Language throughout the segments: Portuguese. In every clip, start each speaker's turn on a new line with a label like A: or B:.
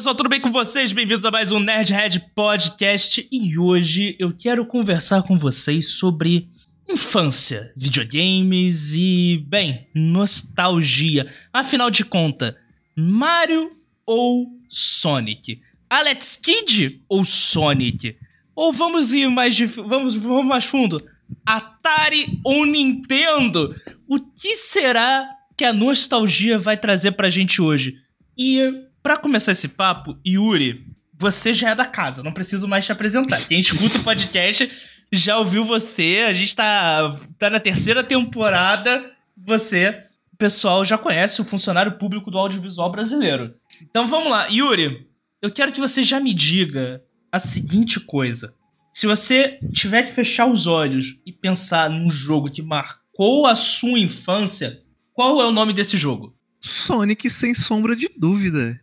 A: pessoal, tudo bem com vocês? Bem-vindos a mais um Nerdhead Podcast e hoje eu quero conversar com vocês sobre infância, videogames e, bem, nostalgia. Afinal de contas, Mario ou Sonic? Alex Kidd ou Sonic? Ou vamos ir mais vamos, vamos mais fundo? Atari ou Nintendo? O que será que a nostalgia vai trazer pra gente hoje? E para começar esse papo, Yuri, você já é da casa, não preciso mais te apresentar. Quem escuta o podcast já ouviu você, a gente tá, tá na terceira temporada, você, o pessoal já conhece o funcionário público do audiovisual brasileiro. Então vamos lá, Yuri, eu quero que você já me diga a seguinte coisa. Se você tiver que fechar os olhos e pensar num jogo que marcou a sua infância, qual é o nome desse jogo?
B: Sonic, sem sombra de dúvida.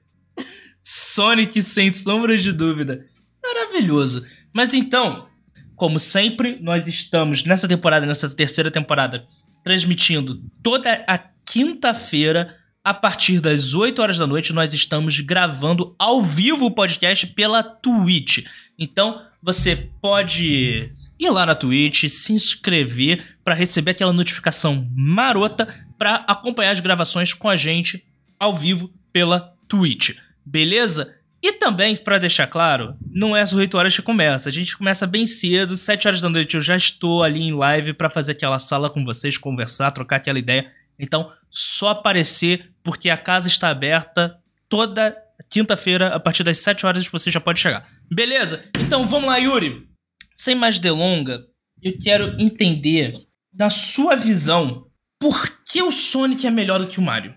A: Sonic, sem sombra de dúvida. Maravilhoso. Mas então, como sempre, nós estamos nessa temporada, nessa terceira temporada, transmitindo toda a quinta-feira, a partir das 8 horas da noite, nós estamos gravando ao vivo o podcast pela Twitch. Então, você pode ir lá na Twitch, se inscrever para receber aquela notificação marota para acompanhar as gravações com a gente ao vivo pela Twitch beleza? E também, para deixar claro, não é às 8 horas que começa. A gente começa bem cedo, 7 horas da noite eu já estou ali em live para fazer aquela sala com vocês, conversar, trocar aquela ideia. Então, só aparecer, porque a casa está aberta toda quinta-feira, a partir das 7 horas você já pode chegar. Beleza? Então vamos lá, Yuri. Sem mais delonga, eu quero entender, na sua visão, por que o Sonic é melhor do que o Mario?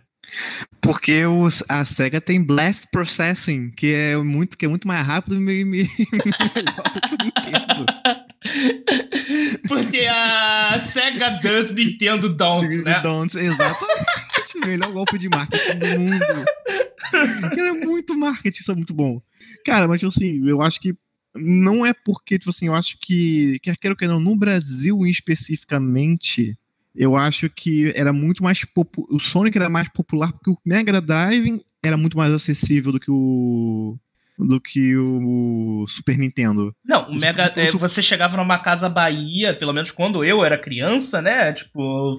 B: Porque os, a SEGA tem Blast Processing, que é muito, que é muito mais rápido e melhor do que o Nintendo.
A: Porque a SEGA does Nintendo don't, né?
B: Don't, exatamente. melhor golpe de marketing do mundo. é muito marketing, isso é muito bom. Cara, mas tipo assim, eu acho que não é porque, tipo assim, eu acho que, quer queira ou quer não, no Brasil especificamente, eu acho que era muito mais o Sonic era mais popular porque o Mega Drive era muito mais acessível do que o do que o Super Nintendo.
A: Não, o, Mega é, você chegava numa casa Bahia, pelo menos quando eu era criança, né? Tipo,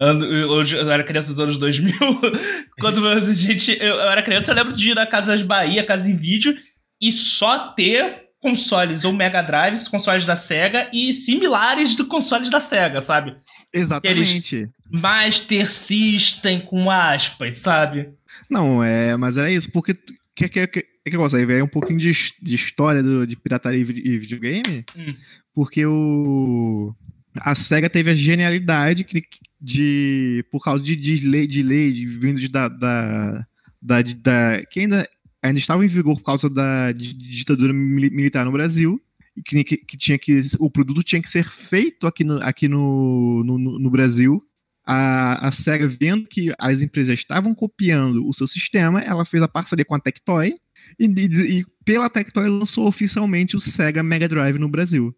A: eu era criança dos anos 2000. quando a gente eu era criança, eu lembro de ir na Casas Bahia, casa em vídeo e só ter consoles ou Mega Drives, consoles da Sega e similares do consoles da Sega, sabe?
B: Exatamente.
A: Eles Master System com aspas, sabe?
B: Não, é, mas era isso, porque que que que, que negócio aí, um pouquinho de, de história do, de pirataria e videogame, hum. porque o a Sega teve a genialidade de, de por causa de, de lei de lei de, vindo de, da, da, da, da que ainda ainda estava em vigor por causa da ditadura militar no Brasil e que, que, que, tinha que o produto tinha que ser feito aqui no, aqui no, no, no Brasil. A, a SEGA, vendo que as empresas estavam copiando o seu sistema, ela fez a parceria com a Tectoy e, e, e pela Tectoy lançou oficialmente o Sega Mega Drive no Brasil.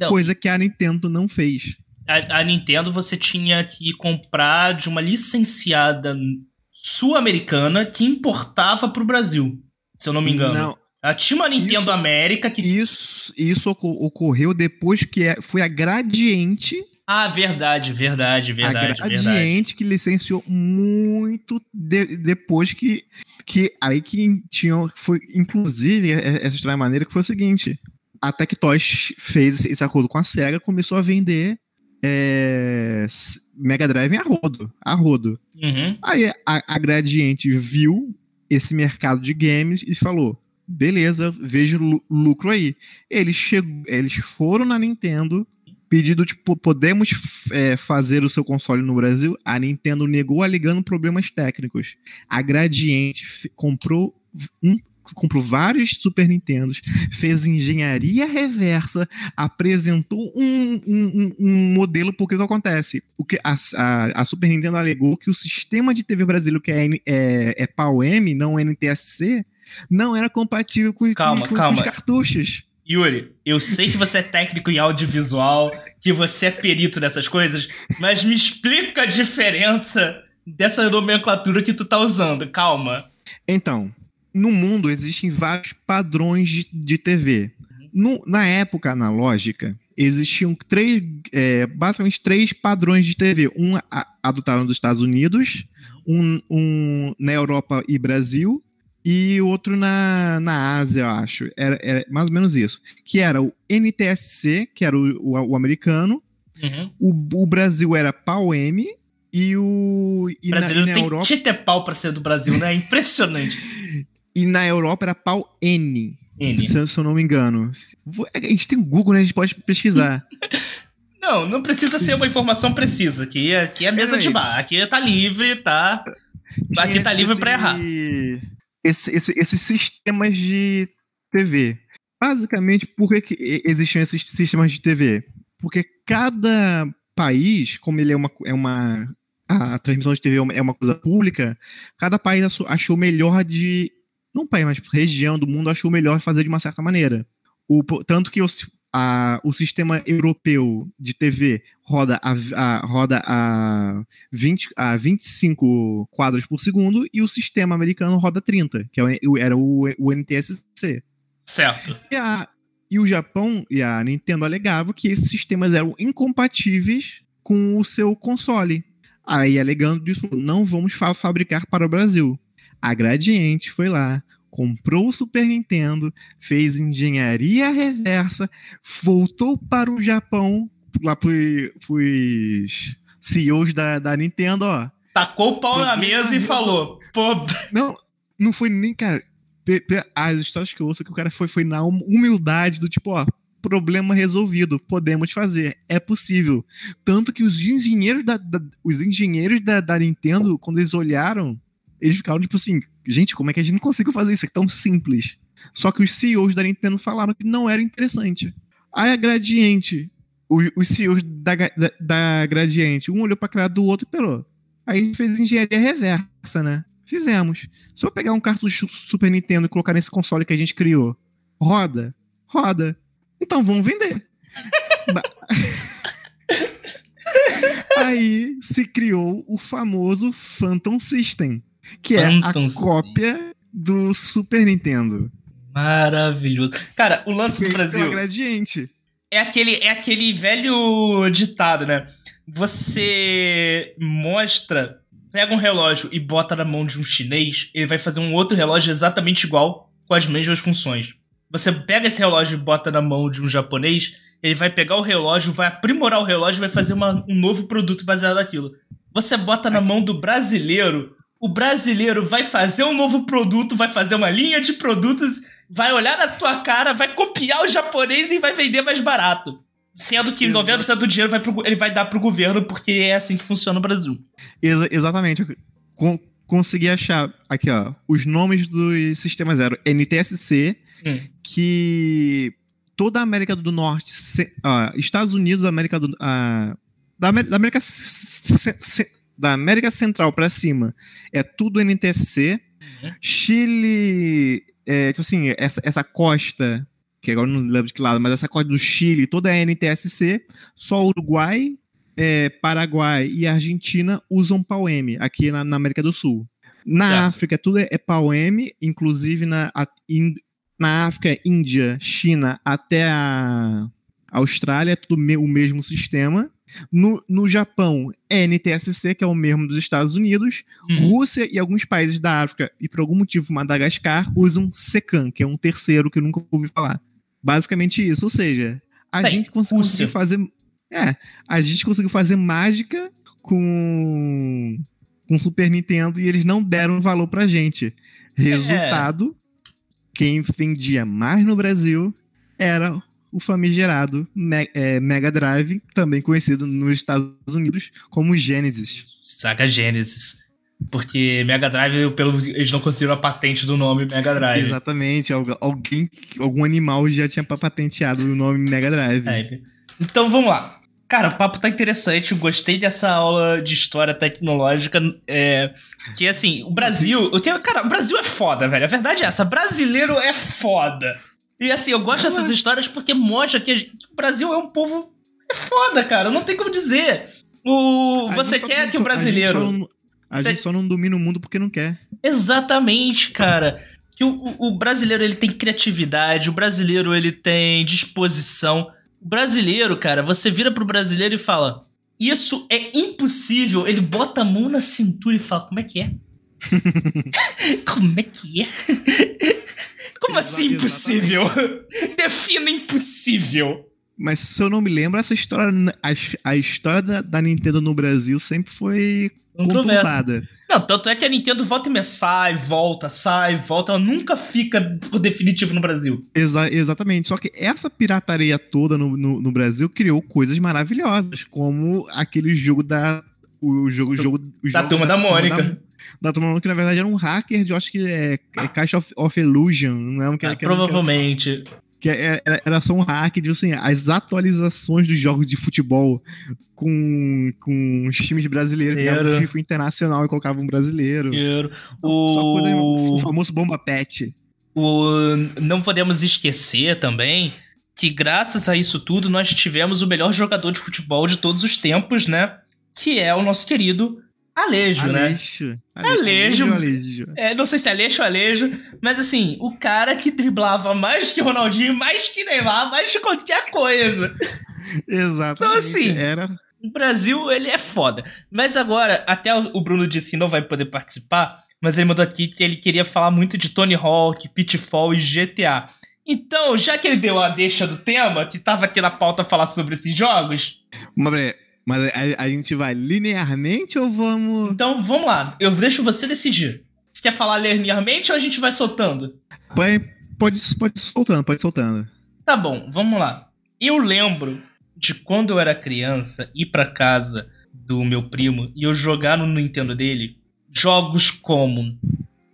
B: Não. Coisa que a Nintendo não fez.
A: A, a Nintendo você tinha que comprar de uma licenciada sul-americana que importava para o Brasil se eu não me engano. Não. Ela tinha uma Nintendo isso, América que.
B: Isso, isso ocorreu depois que é, foi a Gradiente.
A: Ah, verdade, verdade, verdade.
B: A Gradiente
A: verdade.
B: que licenciou muito de, depois que. que aí que tinham. Foi, inclusive, essa estranha maneira que foi o seguinte: a Tectoys fez esse acordo com a SEGA, começou a vender é, Mega Drive a rodo. A rodo.
A: Uhum.
B: Aí a, a Gradiente viu esse mercado de games e falou: beleza, vejo lucro aí. Eles, chegou, eles foram na Nintendo, pedido tipo, podemos é, fazer o seu console no Brasil? A Nintendo negou alegando problemas técnicos. A Gradiente comprou um comprou vários Super Nintendos, fez engenharia reversa, apresentou um, um, um modelo, porque o que acontece? O que a, a, a, Super Nintendo alegou que o sistema de TV brasileiro, que é, é, é PAL-M, não NTSC, não era compatível com,
A: calma,
B: com,
A: calma.
B: com os cartuchos.
A: Yuri, eu sei que você é técnico em audiovisual, que você é perito nessas coisas, mas me explica a diferença dessa nomenclatura que tu tá usando. Calma.
B: Então, no mundo existem vários padrões de, de TV. No, na época analógica, existiam três, é, basicamente três padrões de TV. Um adotado nos Estados Unidos, um, um na Europa e Brasil, e outro na, na Ásia, eu acho. Era, era, mais ou menos isso. Que era o NTSC, que era o, o, o americano. Uhum. O, o, Brasil era PAU-M. E o. E
A: brasileiro na, na tem Europa... pau pra ser do Brasil, né? É impressionante.
B: e na Europa era PAU-N. Se, se, eu não me engano. A gente tem o Google, né? A gente pode pesquisar.
A: não, não precisa ser uma informação precisa. Aqui, aqui é mesa de bar. Aqui tá livre, tá. Aqui tá livre esse... pra errar
B: esse, esse, esses sistemas de TV. Basicamente, por que, que existem esses sistemas de TV? Porque cada país, como ele é uma, é uma a transmissão de TV é uma coisa pública, cada país achou melhor de. Não país, mas região do mundo achou melhor fazer de uma certa maneira. O, tanto que os, a, o sistema europeu de TV roda a, a, roda a, 20, a 25 quadros por segundo e o sistema americano roda 30, que é era o, o NTSC.
A: Certo.
B: E, a, e o Japão e a Nintendo alegavam que esses sistemas eram incompatíveis com o seu console. Aí, alegando disso, não vamos fa fabricar para o Brasil. A Gradiente foi lá, comprou o Super Nintendo, fez engenharia reversa, voltou para o Japão, lá para os CEOs da, da Nintendo, ó.
A: Tacou o pau na mesa e falou, pô.
B: Não, não foi nem, cara. As histórias que eu ouço que o cara foi, foi na humildade do tipo, ó, problema resolvido, podemos fazer, é possível. Tanto que os engenheiros da, da os engenheiros da, da Nintendo, quando eles olharam, eles ficaram tipo assim, gente, como é que a gente não conseguiu fazer isso? É tão simples. Só que os CEOs da Nintendo falaram que não era interessante. Aí a Gradiente, os CEOs da, da, da Gradiente, um olhou pra cara do outro e pelou. Aí a gente fez engenharia reversa, né? Fizemos. Só pegar um cartucho Super Nintendo e colocar nesse console que a gente criou. Roda? Roda. Então vamos vender. Aí se criou o famoso Phantom System que é a cópia do Super Nintendo.
A: Maravilhoso. Cara, o lance do Brasil.
B: gradiente.
A: É aquele, é aquele velho ditado, né? Você mostra, pega um relógio e bota na mão de um chinês, ele vai fazer um outro relógio exatamente igual, com as mesmas funções. Você pega esse relógio e bota na mão de um japonês, ele vai pegar o relógio, vai aprimorar o relógio e vai fazer uma, um novo produto baseado naquilo. Você bota na mão do brasileiro, o brasileiro vai fazer um novo produto, vai fazer uma linha de produtos, vai olhar na tua cara, vai copiar o japonês e vai vender mais barato. Sendo que Exato. 90% do dinheiro vai pro, ele vai dar pro governo, porque é assim que funciona o Brasil.
B: Ex exatamente. Con consegui achar aqui, ó, os nomes dos sistemas zero. NTSC, hum. que toda a América do Norte, ó, Estados Unidos, América do. Uh, da, da América da América Central para cima é tudo NTSC. Uhum. Chile, é, tipo assim, essa, essa costa, que agora não lembro de que lado, mas essa costa do Chile, toda é NTSC. Só Uruguai, é, Paraguai e Argentina usam PAU-M aqui na, na, América do Sul. Na tá. África, tudo é, é PAU-M, inclusive na, a, in, na África, Índia, China até a Austrália, é tudo me, o mesmo sistema. No, no Japão, é NTSC, que é o mesmo dos Estados Unidos. Hum. Rússia e alguns países da África, e por algum motivo Madagascar, usam SECAN, que é um terceiro que eu nunca ouvi falar. Basicamente isso. Ou seja, a Bem, gente conseguiu Rússia. fazer. É, a gente conseguiu fazer mágica com, com Super Nintendo e eles não deram valor pra gente. Resultado: é. quem vendia mais no Brasil era o famigerado Me é, Mega Drive, também conhecido nos Estados Unidos como Genesis.
A: Saga Genesis. Porque Mega Drive, pelo, eles não conseguiram a patente do nome Mega Drive.
B: Exatamente, alguém, algum animal já tinha patenteado o nome Mega Drive.
A: É. Então vamos lá. Cara, o papo tá interessante, eu gostei dessa aula de história tecnológica. É, que assim, o Brasil. Eu tenho, cara, o Brasil é foda, velho. A verdade é essa: brasileiro é foda. E assim, eu gosto dessas histórias porque mostra que gente, o Brasil é um povo. É foda, cara. Não tem como dizer. O, você quer que o brasileiro.
B: A gente, só não, a gente só não domina o mundo porque não quer.
A: Exatamente, cara. que o, o, brasileiro ele tem criatividade, o brasileiro ele tem disposição. O brasileiro, cara, você vira pro brasileiro e fala: Isso é impossível. Ele bota a mão na cintura e fala: Como é que é? Como é que é? Como assim impossível? Defina impossível.
B: Mas se eu não me lembro, essa história. A, a história da, da, Nintendo no Brasil sempre foi conturbada.
A: Não, tanto é que a Nintendo volta e me sai, volta, sai, volta. Ela nunca fica por definitivo no Brasil.
B: Exa exatamente. Só que essa pirataria toda no, no, no, Brasil criou coisas maravilhosas, como aquele jogo da. O jogo. O jogo o
A: da turma da, da Mônica. Da,
B: da turma que na verdade era um hacker de, eu acho que é, é Caixa of, of Illusion, não é um que, ah,
A: que Provavelmente.
B: Que que é, é, era só um hack de assim, as atualizações dos jogos de futebol com, com os times brasileiros, pegavam o FIFA internacional e colocavam um brasileiro.
A: O... Coisa,
B: o famoso bomba pet.
A: O... Não podemos esquecer também que graças a isso tudo nós tivemos o melhor jogador de futebol de todos os tempos, né? Que é o nosso querido Alejo, né? Alejo. Alejo. Alejo. É, não sei se é Aleixo ou Alejo, mas assim, o cara que driblava mais que Ronaldinho, mais que Neymar, mais que qualquer coisa.
B: Exato.
A: Então assim, era... o Brasil, ele é foda. Mas agora, até o Bruno disse que não vai poder participar, mas ele mandou aqui que ele queria falar muito de Tony Hawk, Pitfall e GTA. Então, já que ele deu a deixa do tema, que tava aqui na pauta falar sobre esses jogos...
B: Mas, mas a, a, gente vai linearmente ou vamos.
A: Então vamos lá, eu deixo você decidir. Você quer falar linearmente ou a gente vai soltando?
B: Pode, pode, pode soltando, pode soltando.
A: Tá bom, vamos lá. Eu lembro de quando eu era criança ir para casa do meu primo e eu jogar no Nintendo dele jogos como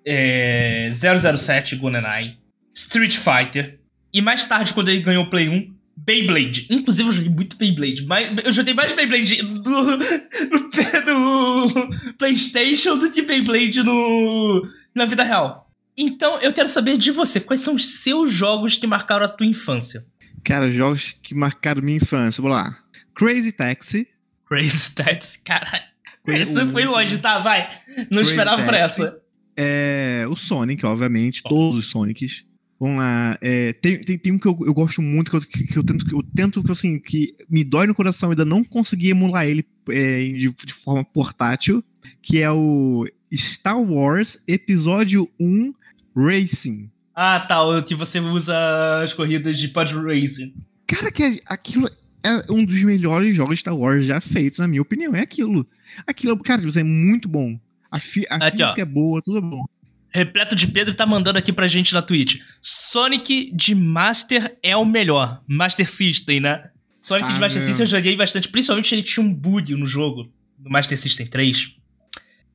A: é, 007 GoldenEye, Street Fighter e mais tarde quando ele ganhou o Play 1, Beyblade. Inclusive, eu joguei muito Beyblade. eu joguei mais Beyblade no, no, no, PlayStation do que Beyblade no, na vida real. Então, eu quero saber de você, quais são os seus jogos que marcaram a tua infância?
B: Cara, jogos que marcaram minha infância. Vamos lá. Crazy Taxi.
A: Crazy Taxi, caralho. Essa foi longe, tá? Vai. Não Crazy esperava Taxi. por essa.
B: É, o Sonic, obviamente. Todos os Sonics. Vamos lá. É, tem, tem, tem, um que eu, eu gosto muito, que eu, que eu tento, que eu tento, assim, que me dói no coração ainda não consegui emular ele é, de, de, forma portátil, que é o Star Wars Episódio 1 Racing.
A: Ah, tá, o que você usa as corridas de pod racing.
B: Cara, que é, aquilo é um dos melhores jogos de Star Wars já feitos, na minha opinião. É aquilo. Aquilo, cara, é muito bom. A, fi, a Aqui, física ó. é boa, tudo é bom.
A: Repleto de Pedro tá mandando aqui pra gente na Twitch. Sonic de Master é o melhor. Master System, né? Sonic ah, de Master meu. System eu joguei bastante. Principalmente ele tinha um bug no jogo, no Master System 3.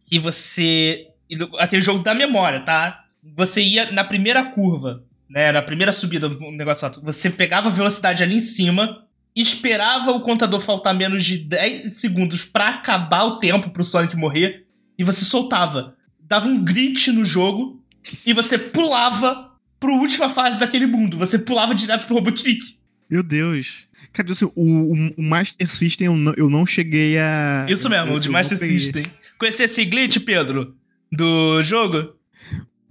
A: Que você. Aquele jogo da memória, tá? Você ia na primeira curva, né? Na primeira subida do negócio alto. Você pegava a velocidade ali em cima, esperava o contador faltar menos de 10 segundos para acabar o tempo pro Sonic morrer, e você soltava dava um glitch no jogo e você pulava pro última fase daquele mundo. Você pulava direto pro Robotnik.
B: Meu Deus. Cara, assim, o, o, Master System eu não, eu não cheguei a.
A: Isso mesmo,
B: eu,
A: o de Master System. Conheceu esse glitch, Pedro? Do jogo?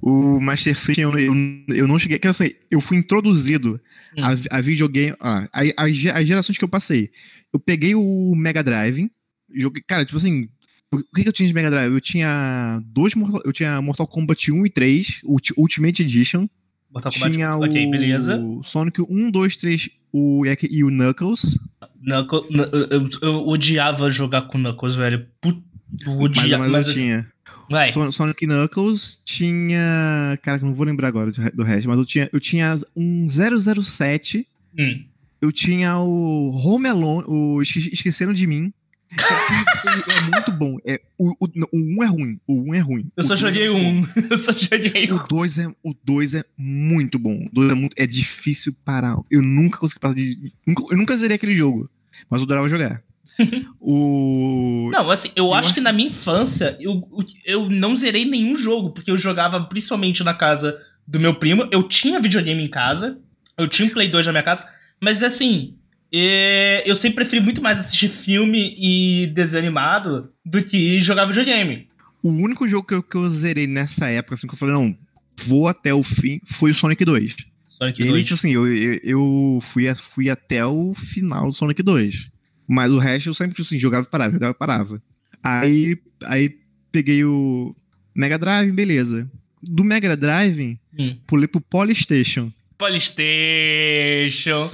B: O Master System eu, eu, eu não cheguei. Quer dizer, eu fui introduzido hum. a, a videogame. Ah, as gerações que eu passei. Eu peguei o Mega Drive. Joguei, cara, tipo assim, o que, que eu tinha de Mega Drive? Eu tinha dois Mortal, eu tinha Mortal Kombat 1 e 3, Ultimate Edition.
A: Mortal Kombat, tinha o ok, beleza.
B: Sonic 1, 2, 3 o, e o Knuckles.
A: Knuckles eu, eu, odiava jogar com Knuckles, velho. Put, eu odiava.
B: Mas, mas eu tinha. Vai. Sonic Knuckles tinha. Cara, que não vou lembrar agora do resto, mas eu tinha, eu tinha um 007. Hum. Eu tinha o Home Alone, o Esqueceram de Mim. É muito bom. É, o, o, o 1 um é ruim. O 1 um é ruim.
A: Eu só joguei um. Eu só joguei
B: um. O 2 é, o dois é muito bom. O 2 é, muito, é difícil parar. Eu nunca consegui passar de. Nunca, eu nunca zerei aquele jogo. Mas eu adorava jogar. o.
A: Não, assim, eu, eu acho, acho que na minha infância eu, eu não zerei nenhum jogo, porque eu jogava principalmente na casa do meu primo. Eu tinha videogame em casa, eu tinha um Play 2 na minha casa, mas assim, e eu sempre preferi muito mais assistir filme e desenho animado do que jogar videogame.
B: O único jogo que eu, que eu zerei nessa época, assim, que eu falei, não, vou até o fim foi o Sonic 2. Sonic Ele, 2. tipo assim, eu, eu, eu fui, fui até o final do Sonic 2. Mas o resto eu sempre, tipo assim, jogava e parava, jogava e parava. Aí, aí peguei o Mega Drive, beleza. Do Mega Drive, hum. pulei pro Polystation.
A: Polystation.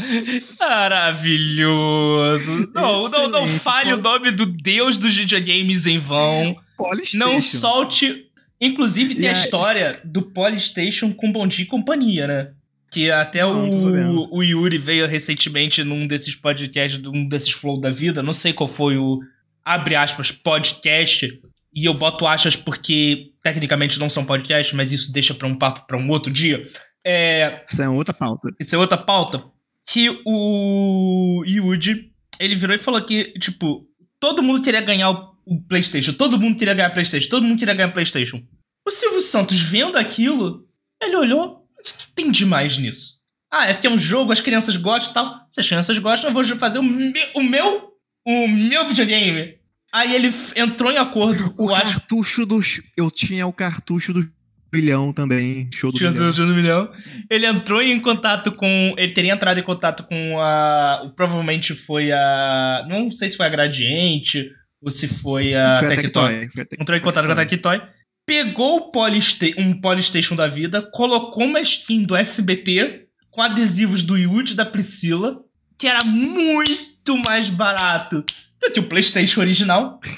A: Maravilhoso. Não, não, não fale o nome do deus dos videogames em vão. Não solte. Inclusive tem a, a história do Polystation com Bom Dia e Companhia, né? Que até não, o, o Yuri veio recentemente num desses podcasts, num desses flow da vida. Não sei qual foi o, abre aspas, podcast. E eu boto aspas porque tecnicamente não são podcasts, mas isso deixa para um papo para um outro dia. É,
B: isso é outra pauta.
A: Isso é outra pauta. Que o Yuji, ele virou e falou que, tipo, todo mundo queria ganhar o, o PlayStation, todo mundo queria ganhar PlayStation, todo mundo queria ganhar PlayStation. O Silvio Santos vendo aquilo, ele olhou, mas o que tem demais nisso? Ah, é que é um jogo, as crianças gostam e tal. Se as crianças gostam, eu vou fazer o, me, o meu o meu videogame. Aí ele entrou em acordo
B: com o cartucho dos. Eu tinha o cartucho do milhão também. Show do milhão.
A: Show do milhão. Ele entrou em contato com. Ele teria entrado em contato com a. Provavelmente foi a. Não sei se foi a Gradiente ou se foi a foi Tectoy. Tectoy. Entrou em contato com a Tectoy. Pegou Polysta um Polystation da vida, colocou uma skin do SBT com adesivos do Yuji da Priscila, que era muito mais barato do que o PlayStation original.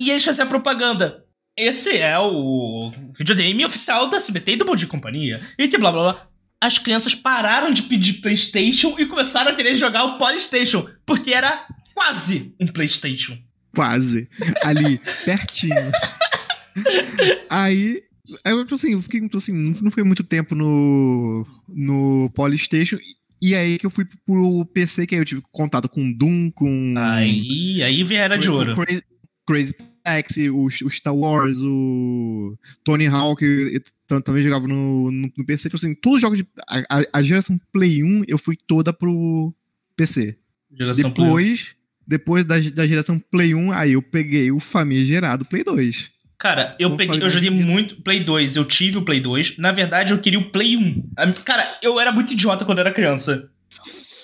A: E eles faziam propaganda. Esse é o videogame oficial da SBT e do Bom Dia Companhia. E que blá blá blá. As crianças pararam de pedir PlayStation e começaram a querer jogar o Polystation. Porque era quase um PlayStation.
B: Quase. Ali, pertinho. Aí, eu, assim, eu fiquei, assim, não foi muito tempo no, no Polystation. E aí que eu fui pro PC, que aí eu tive contato com Doom, com.
A: Aí, aí vieram de ouro.
B: Crazy, Crazy Taxi, o, o, Star Wars, o Tony Hawk, eu também jogava no, no, no PC. Tipo assim, todos os jogos de. A, a, geração Play 1 eu fui toda pro PC. Geração depois, Play depois da, da geração Play 1, aí eu peguei o famigerado Play 2.
A: Cara, eu peguei, eu joguei muito Play 2, eu tive o Play 2. Na verdade, eu queria o Play 1. Cara, eu era muito idiota quando era criança.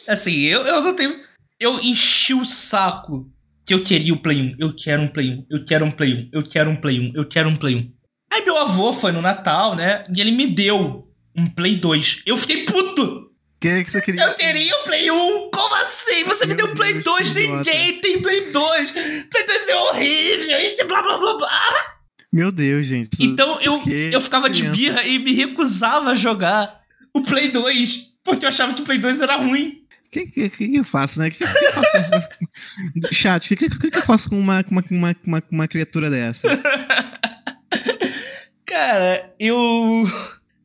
A: Assim, eu, eu não tenho. Eu enchi o saco que eu queria o Play 1. Eu quero um Play 1, eu quero um Play 1, eu quero um Play 1, eu quero um Play 1. Aí meu avô foi no Natal, né? E ele me deu um Play 2. Eu fiquei puto!
B: Quem é que você queria?
A: Eu teria o Play 1! Como assim? Você Meu me deu Play Deus, 2? Ninguém tem Play 2! Play 2 é horrível! E blá blá blá blá!
B: Meu Deus, gente.
A: Então eu, eu ficava criança. de birra e me recusava a jogar o Play 2, porque eu achava que o Play 2 era ruim.
B: O que, que, que, eu faço, né? Que, que eu faço com... Chat, o que, que, que, eu faço com uma, uma, uma, uma, uma criatura dessa?
A: Cara, eu.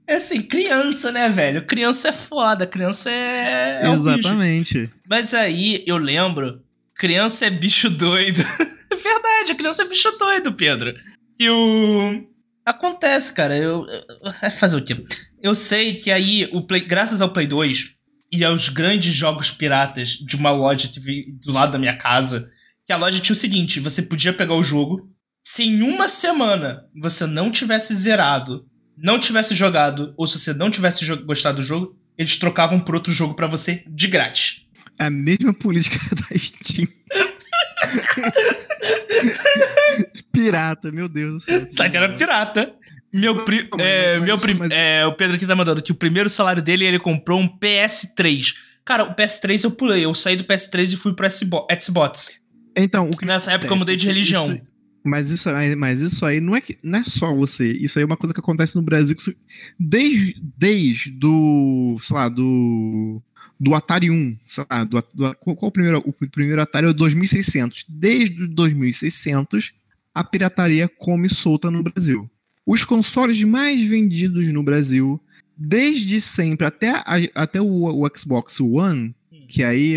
A: É assim, criança, né, velho? Criança é foda, criança é.
B: é Exatamente.
A: Mas aí eu lembro, criança é bicho doido. É verdade, criança é bicho doido, Pedro que o. Acontece, cara. Eu, eu. Fazer o quê? Eu sei que aí, o Play, graças ao Play 2 e aos grandes jogos piratas de uma loja que vi do lado da minha casa, que a loja tinha o seguinte: você podia pegar o jogo, se em uma semana você não tivesse zerado, não tivesse jogado, ou se você não tivesse gostado do jogo, eles trocavam por outro jogo para você de grátis.
B: É a mesma política da Steam. pirata, meu Deus do céu.
A: Que era pirata. Meu, pri é, meu prim é, o Pedro aqui tá mandando que o primeiro salário dele ele comprou um PS3. Cara, o PS3 eu pulei. Eu saí do PS3 e fui pro Xbox.
B: Então, o que
A: Nessa época eu mudei de religião.
B: Isso, mas, isso, mas isso aí não é, que, não é só você. Isso aí é uma coisa que acontece no Brasil. Desde, desde do. Sei lá, do do Atari 1, sei lá, do, do, qual, qual o primeiro, o primeiro Atari é o 2600. Desde o 2600, a pirataria come solta no Brasil. Os consoles mais vendidos no Brasil, desde sempre, até, a, até o, o, Xbox One, que aí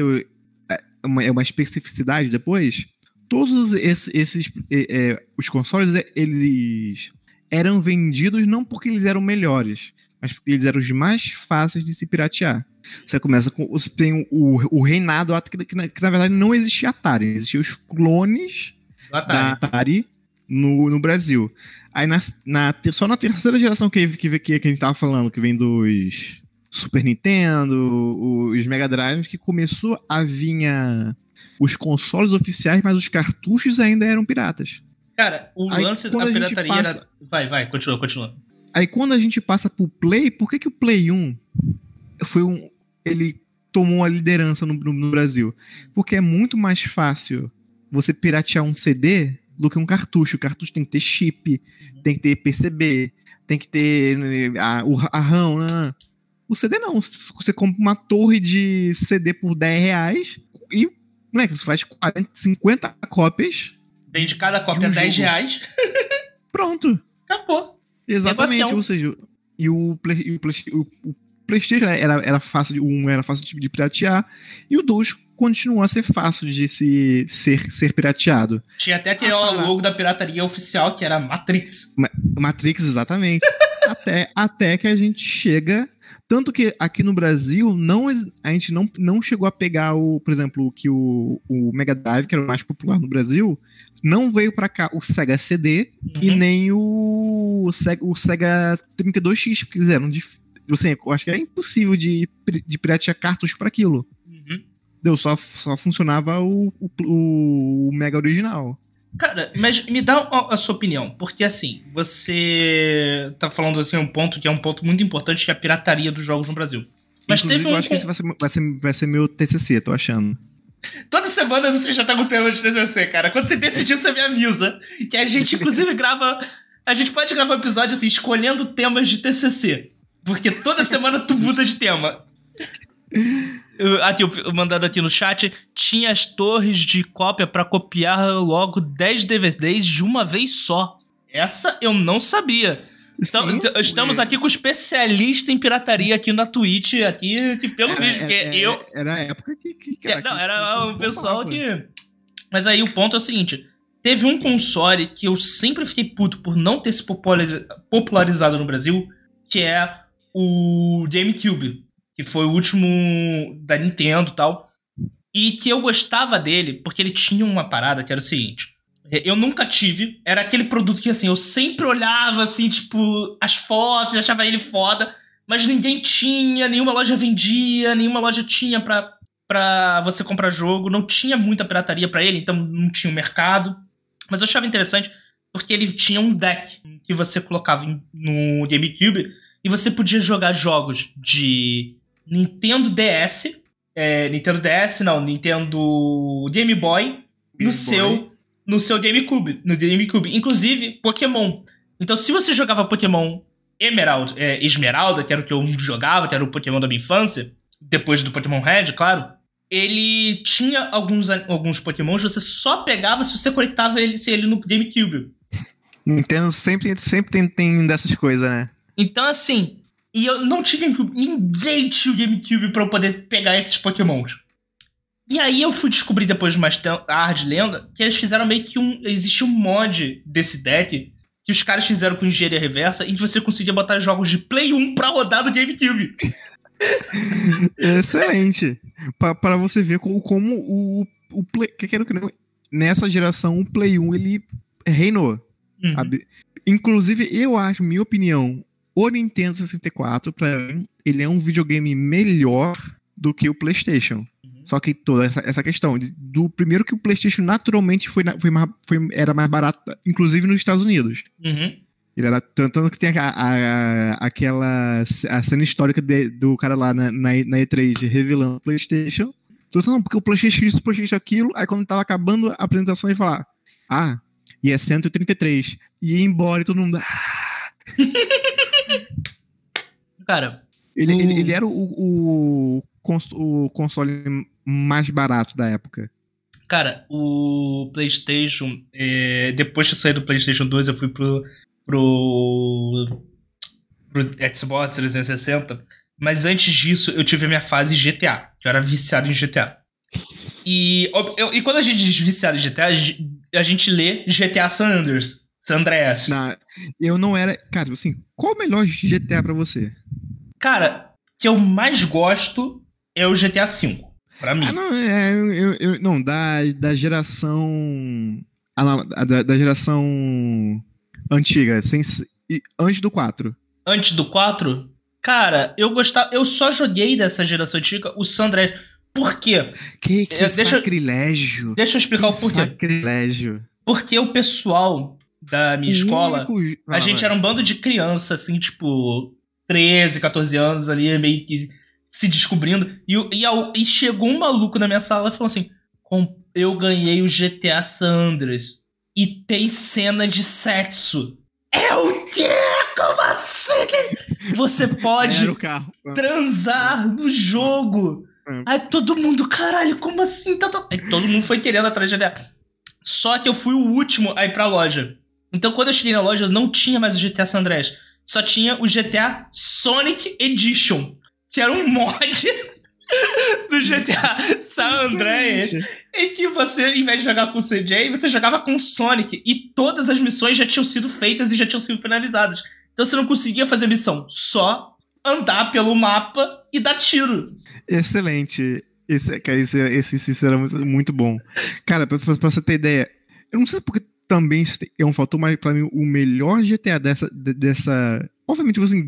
B: é uma, é uma especificidade depois, todos esses, esses é, é, os consoles, eles eram vendidos não porque eles eram melhores, mas porque eles eram os mais fáceis de se piratear. Você começa com. Você tem o, o reinado, que, que, que, na verdade não existia Atari, existiam os clones Atari. da Atari no, no Brasil. Aí na, na, só na terceira geração que, que, que, que a gente tava falando, que vem dos Super Nintendo, os Mega Drives, que começou a vir os consoles oficiais, mas os cartuchos ainda eram piratas.
A: Cara, o Aí, lance da pirataria passa... era. Vai, vai, continua, continua.
B: Aí quando a gente passa pro Play, por que, que o Play 1 foi um. Ele tomou a liderança no, no, no Brasil? Porque é muito mais fácil você piratear um CD do que um cartucho. O cartucho tem que ter chip, tem que ter PCB, tem que ter né, a, a RAM. Né? O CD não. Você compra uma torre de CD por 10 reais e, moleque, você faz 40, 50 cópias.
A: Vende cada cópia um 10 jogo. reais.
B: Pronto.
A: Acabou.
B: Exatamente. Ou seja, e o, o, o PlayStation era, era fácil, 1 era fácil de, de piratear, e o 2 continua a ser fácil de se, ser, ser pirateado.
A: Tinha até aquele ah, logo da pirataria oficial, que era Matrix.
B: Ma Matrix, exatamente. até, até que a gente chega. Tanto que aqui no Brasil, não, a gente não, não chegou a pegar o, por exemplo, que o, o Mega Drive, que era o mais popular no Brasil, não veio para cá o Sega CD uhum. e nem o, o, Sega, o Sega 32X, porque eles eram Assim, eu acho que é impossível de, de piratear cartucho para aquilo. Uhum. Deu, só, só funcionava o, o, o Mega original.
A: Cara, mas me dá a sua opinião, porque assim, você tá falando assim um ponto que é um ponto muito importante, que é a pirataria dos jogos no Brasil. Mas
B: Inclusive,
A: teve um...
B: eu acho que esse vai ser, vai, ser, vai ser meu TCC, tô achando.
A: Toda semana você já tá com o tema de TCC, cara. Quando você decidir, você me avisa. Que a gente, inclusive, grava... A gente pode gravar um episódio, assim, escolhendo temas de TCC. Porque toda semana tu muda de tema. Aqui, o mandado aqui no chat, tinha as torres de cópia para copiar logo 10 DVDs de uma vez só. Essa eu não sabia. Então, Sim, estamos é. aqui com o especialista em pirataria aqui na Twitch, aqui, que pelo é, vídeo, porque
B: é,
A: eu...
B: Era a época que... que,
A: que, não, era o pessoal que... Mas aí o ponto é o seguinte, teve um console que eu sempre fiquei puto por não ter se popularizado no Brasil, que é o GameCube, que foi o último da Nintendo e tal. E que eu gostava dele porque ele tinha uma parada que era o seguinte. Eu nunca tive. Era aquele produto que, assim, eu sempre olhava, assim, tipo, as fotos, achava ele foda. Mas ninguém tinha, nenhuma loja vendia, nenhuma loja tinha pra, pra você comprar jogo. Não tinha muita pirataria para ele, então não tinha um mercado. Mas eu achava interessante porque ele tinha um deck que você colocava no GameCube e você podia jogar jogos de Nintendo DS, é, Nintendo DS, não, Nintendo Game Boy, Game no Boy. seu no seu GameCube, no GameCube, inclusive Pokémon. Então, se você jogava Pokémon Emerald, é, Esmeralda, que era o que eu jogava, que era o Pokémon da minha infância, depois do Pokémon Red, claro, ele tinha alguns, alguns Pokémons, você só pegava se você conectava ele, se ele no GameCube.
B: Nintendo sempre, sempre tem, tem dessas coisas, né?
A: Então, assim, e eu não GameCube. Ninguém tinha o GameCube pra eu poder pegar esses Pokémons. E aí eu fui descobrir depois de mais tarde lenda que eles fizeram meio que um. Existia um mod desse deck que os caras fizeram com engenharia reversa e você conseguia botar jogos de Play 1 pra rodar no GameCube.
B: Excelente. para você ver como, como o, o Play. Que quero que nessa geração o Play 1 ele reinou. Uhum. Inclusive, eu acho, minha opinião, o Nintendo 64, para mim, ele é um videogame melhor do que o PlayStation. Uhum. Só que toda essa, essa questão de, do primeiro que o PlayStation naturalmente foi, foi, mais, foi era mais barato, inclusive nos Estados Unidos.
A: Uhum.
B: Ele era tanto que tem a, a, aquela a cena histórica de, do cara lá na, na, na, E3 revelando o PlayStation. Tudo não, porque o PlayStation isso, o PlayStation aquilo. Aí quando tava acabando a apresentação, ele falar: Ah, e é 133. E ia embora e todo mundo. Ah.
A: Cara.
B: Ele, o... ele, ele, era o, o, o console mais barato da época.
A: Cara, o PlayStation. É, depois que eu saí do PlayStation 2, eu fui pro. pro. pro Xbox 360. Mas antes disso, eu tive a minha fase GTA. Que eu era viciado em GTA. E, eu, e quando a gente diz viciado em GTA, a gente lê GTA San Andreas. San Andreas.
B: Não, eu não era. Cara, assim, qual o melhor GTA para você?
A: Cara, que eu mais gosto é o GTA V. Pra mim.
B: Ah, não, é, eu, eu, não, da, da geração a, da, da, geração antiga, sem, antes do 4.
A: Antes do 4? Cara, eu gostava. Eu só joguei dessa geração antiga o Sandré. Por quê?
B: Que, que é, deixa, sacrilégio.
A: Deixa eu explicar que o porquê.
B: Sacrilégio.
A: Porque o pessoal da minha escola, único... ah, a gente era um bando de criança, assim, tipo, 13, 14 anos ali, meio que se descobrindo. E, e, e chegou um maluco na minha sala e falou assim: Eu ganhei o GTA Sandras. E tem cena de sexo. É o quê? Como assim? Você pode transar no jogo. É. Aí todo mundo, caralho, como assim? Tá Aí todo mundo foi querendo atrás de Só que eu fui o último a ir pra loja. Então quando eu cheguei na loja, não tinha mais o GTA San Andreas. Só tinha o GTA Sonic Edition. Que era um mod do GTA San Andreas. Em que você, em vez de jogar com o CJ, você jogava com o Sonic. E todas as missões já tinham sido feitas e já tinham sido finalizadas. Então você não conseguia fazer missão. Só andar pelo mapa e dar tiro.
B: Excelente. Esse, cara, esse, esse sinceramente muito bom. Cara, pra, pra, pra, você ter ideia, eu não sei porque também é um fator, mas pra mim o melhor GTA dessa. dessa obviamente, assim,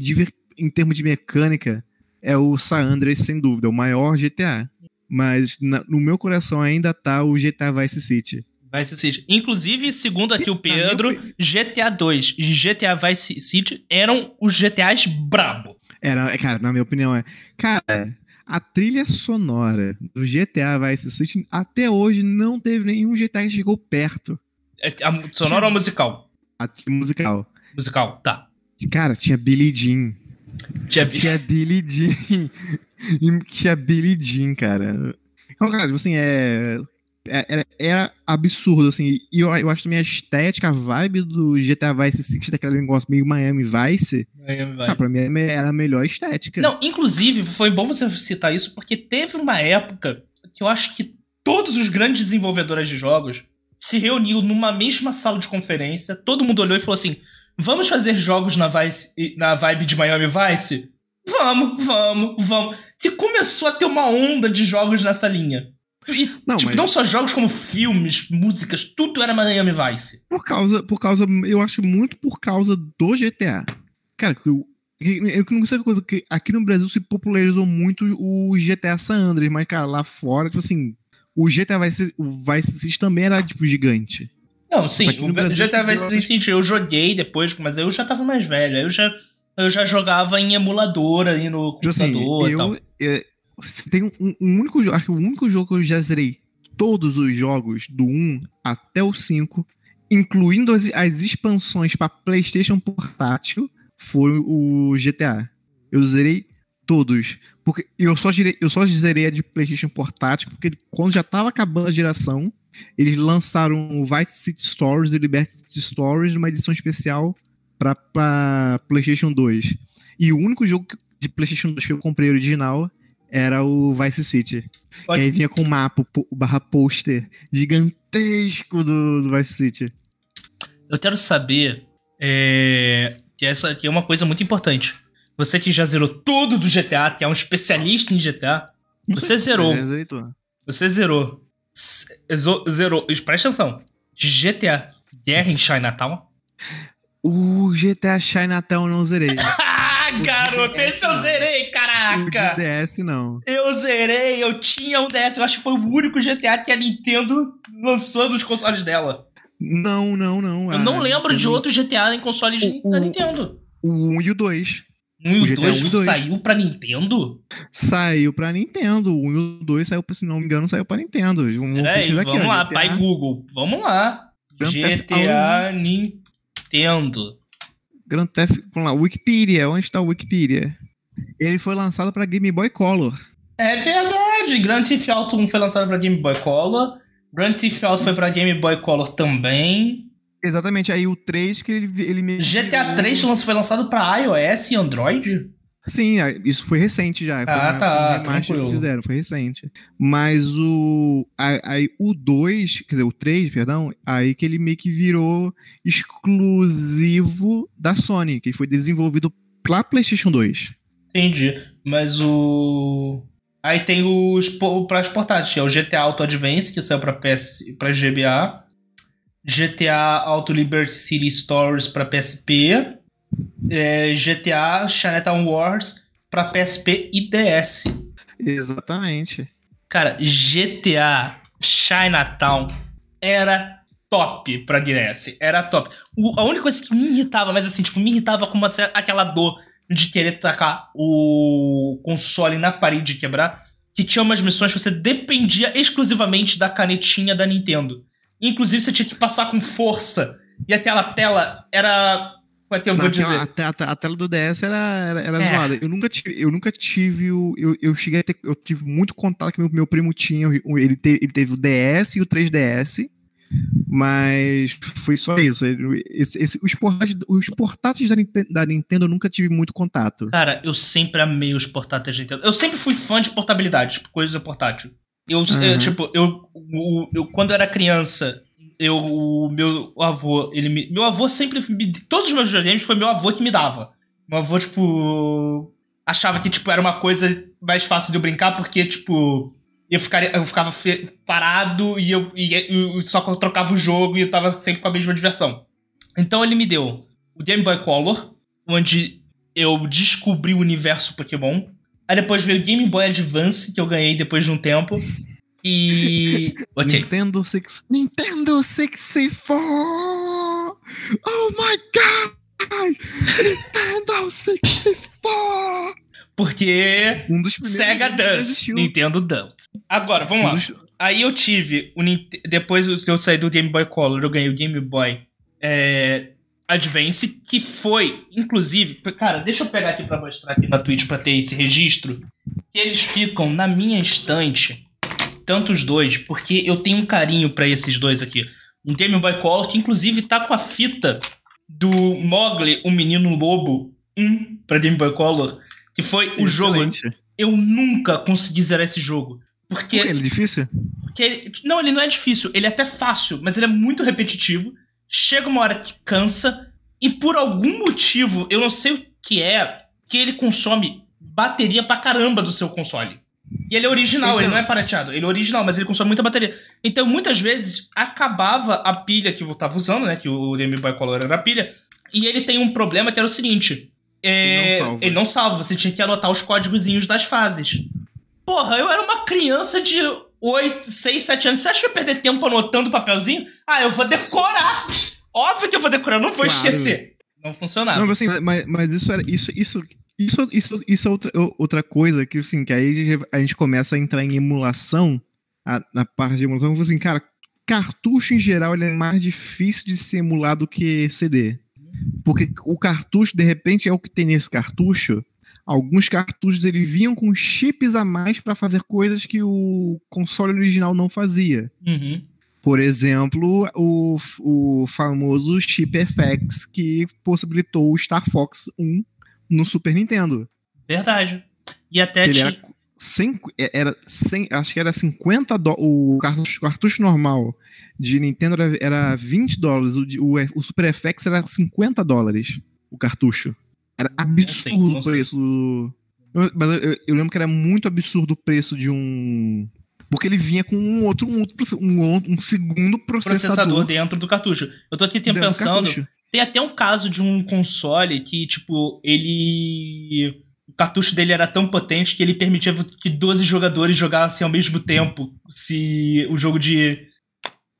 B: em termos de mecânica, é o San Andreas, sem dúvida, o maior GTA. Mas na, no meu coração ainda tá o GTA Vice City.
A: Vice City. Inclusive, segundo aqui o Pedro, GTA 2 e GTA Vice City eram os GTAs brabo.
B: Era, cara, na minha opinião é. Cara, a trilha sonora do GTA Vice City até hoje não teve nenhum GTA que chegou perto.
A: É, sonora ou musical?
B: A musical.
A: Musical, tá.
B: Cara, tinha Billy Jean. Tinha, tinha Billy Jean. tinha Billy Jean, cara. Então, cara, tipo assim, é é, é, é, absurdo, assim. E eu, eu acho também a estética, a vibe do GTA Vice City, daquele negócio meio Miami Vice. Miami Vice. Ah, pra mim era a melhor estética.
A: Não, inclusive, foi bom você citar isso, porque teve uma época que eu acho que todos os grandes desenvolvedores de jogos se reuniram numa mesma sala de conferência, todo mundo olhou e falou assim: vamos fazer jogos na, Vice, na vibe de Miami Vice? Vamos, vamos, vamos. Que começou a ter uma onda de jogos nessa linha. E, não, tipo, mas... não só jogos como filmes, músicas, tudo era Miami Vice.
B: Por causa, por causa, eu acho muito por causa do GTA. Cara, eu, eu não sei coisa, que aqui no Brasil se popularizou muito o GTA San Andreas, mas, cara, lá fora, tipo assim, o GTA Vice, o Vice City também era, tipo, gigante.
A: Não, sim, o Brasil, GTA Vice City eu joguei depois, mas eu já tava mais velho, eu já, eu já jogava em emulador aí no tipo assim, computador assim, eu, e tal. Eu,
B: tem um, um, único acho que o único jogo que eu já zerei todos os jogos do 1 até o 5, incluindo as, as expansões para PlayStation portátil, foi o GTA. Eu zerei todos. Porque eu só, zerei, eu só zerei a de PlayStation portátil, porque quando já tava acabando a geração, eles lançaram o Vice City Stories e o Liberty City Stories numa edição especial para PlayStation 2. E o único jogo de PlayStation 2 que eu comprei original era o Vice City. Pode... Que aí vinha com um mapa, barra pôster gigantesco do, do, Vice City.
A: Eu quero saber é, que essa aqui é uma coisa muito importante. Você que já zerou tudo do GTA, que é um especialista em GTA, você zerou. Você zerou. Zerou. Presta atenção. GTA Guerra em Chinatown?
B: O GTA Chinatown eu não zerei.
A: garoto, esse eu zerei, caraca!
B: O DS não.
A: Eu zerei, eu tinha um DS, eu acho que foi o único GTA que a Nintendo lançou nos consoles dela.
B: Não, não, não.
A: Eu não lembro Nintendo... de outro GTA em consoles o, da Nintendo.
B: O 1 e o 2.
A: 1 e o 2 saiu pra Nintendo?
B: Saiu pra Nintendo. O 1 e o 2 saiu, se não me engano, saiu pra Nintendo.
A: Vamos, Peraí, vamos aqui, lá, GTA... pai Google. Vamos lá. GTA Nintendo.
B: Grand Theft, vamos lá, Wikipedia, onde está o Wikipedia? Ele foi lançado para Game Boy Color.
A: É verdade, Grand Theft Auto 1 foi lançado para Game Boy Color, Grand Theft Auto foi para Game Boy Color também.
B: Exatamente, aí o 3 que ele, ele
A: GTA 3 foi lançado para iOS e Android?
B: Sim, isso foi recente já. Foi
A: ah, uma, tá.
B: Foi que fizeram, foi recente. Mas o. Aí o 2, quer dizer, o 3, perdão, aí que ele meio que virou exclusivo da Sony, que foi desenvolvido pra PlayStation 2.
A: Entendi. Mas o. Aí tem os para que é o GTA Auto Advance, que saiu para PS, para GBA. GTA Auto Liberty City Stories para PSP, é, GTA Chinatown Wars para PSP e DS.
B: Exatamente.
A: Cara, GTA Chinatown era top pra DS. Era top. O, a única coisa que me irritava, mas assim, tipo, me irritava com uma, aquela dor de querer tacar o console na parede e quebrar, que tinha umas missões que você dependia exclusivamente da canetinha da Nintendo. Inclusive, você tinha que passar com força. E aquela tela era. Como é que eu vou dizer?
B: A, a, a, tela do DS era, era, era é. zoada. Eu nunca tive, eu nunca tive o. Eu, eu cheguei a ter. Eu tive muito contato que meu, meu primo tinha. Ele, te, ele teve o DS e o 3DS. Mas foi só isso. Esse, esse, os, portáteis, os portáteis da, da, Nintendo eu nunca tive muito contato.
A: Cara, eu sempre amei os portáteis da Nintendo. Eu sempre fui fã de portabilidade, tipo, coisa portátil. Eu, uhum. eu tipo, eu, eu, eu, quando eu era criança, eu, o meu avô, ele me, meu avô sempre me, todos os meus videogames foi meu avô que me dava. Meu avô, tipo, achava que, tipo, era uma coisa mais fácil de eu brincar, porque, tipo, eu, ficaria, eu ficava parado e eu, e eu só trocava o jogo e eu tava sempre com a mesma diversão. Então ele me deu o Game Boy Color, onde eu descobri o universo Pokémon. Aí depois veio o Game Boy Advance, que eu ganhei depois de um tempo. E.
B: Ok. Nintendo, six... Nintendo 64! Oh my god! Nintendo 64!
A: Porque um Sega does, Nintendo don't. Agora, vamos um lá. Dos... Aí eu tive, o depois que eu saí do Game Boy Color, eu ganhei o Game Boy é, Advance, que foi, inclusive, cara, deixa eu pegar aqui para mostrar aqui na Twitch para ter esse registro, que eles ficam na minha estante, tanto os dois, porque eu tenho um carinho para esses dois aqui. Um Game Boy Color que inclusive tá com a fita do Mogli, o Menino Lobo 1 para Game Boy Color que foi Excelente. o jogo. Eu nunca consegui zerar esse jogo. Porque. Por
B: ele é difícil?
A: Porque, não, ele não é difícil. Ele é até fácil, mas ele é muito repetitivo. Chega uma hora que cansa. E por algum motivo, eu não sei o que é, que ele consome bateria pra caramba do seu console. E ele é original, então... ele não é parateado. Ele é original, mas ele consome muita bateria. Então, muitas vezes, acabava a pilha que eu tava usando, né? Que o Game Boy Color era a pilha. E ele tem um problema que era o seguinte: é, não ele não salva, você tinha que anotar os códigozinhos das fases. Porra, eu era uma criança de 8, 6, 7 anos. Você acha que eu ia perder tempo anotando papelzinho? Ah, eu vou decorar! Óbvio que eu vou decorar, não vou claro. esquecer. Não funcionava.
B: Não, assim, mas, mas isso era. Isso, isso, isso, isso, isso é outra, outra coisa que, assim, que aí a gente começa a entrar em emulação, a, na parte de emulação, assim, cara, cartucho em geral ele é mais difícil de ser emulado que CD. Porque o cartucho, de repente, é o que tem nesse cartucho. Alguns cartuchos ele vinham com chips a mais para fazer coisas que o console original não fazia.
A: Uhum.
B: Por exemplo, o, o famoso chip FX que possibilitou o Star Fox 1 no Super Nintendo.
A: Verdade. E até
B: tinha... era, 100, era 100, acho que era 50 do, o cartucho, cartucho normal de Nintendo era, era 20 dólares, o, o, o Super FX era 50 dólares o cartucho. Era absurdo o preço. Mas eu, eu, lembro que era muito absurdo o preço de um. Porque ele vinha com um outro, um, um, um segundo processador. processador
A: dentro do cartucho. Eu tô aqui pensando. Tem até um caso de um console que, tipo, ele. O cartucho dele era tão potente que ele permitia que 12 jogadores jogassem ao mesmo tempo. Se o jogo de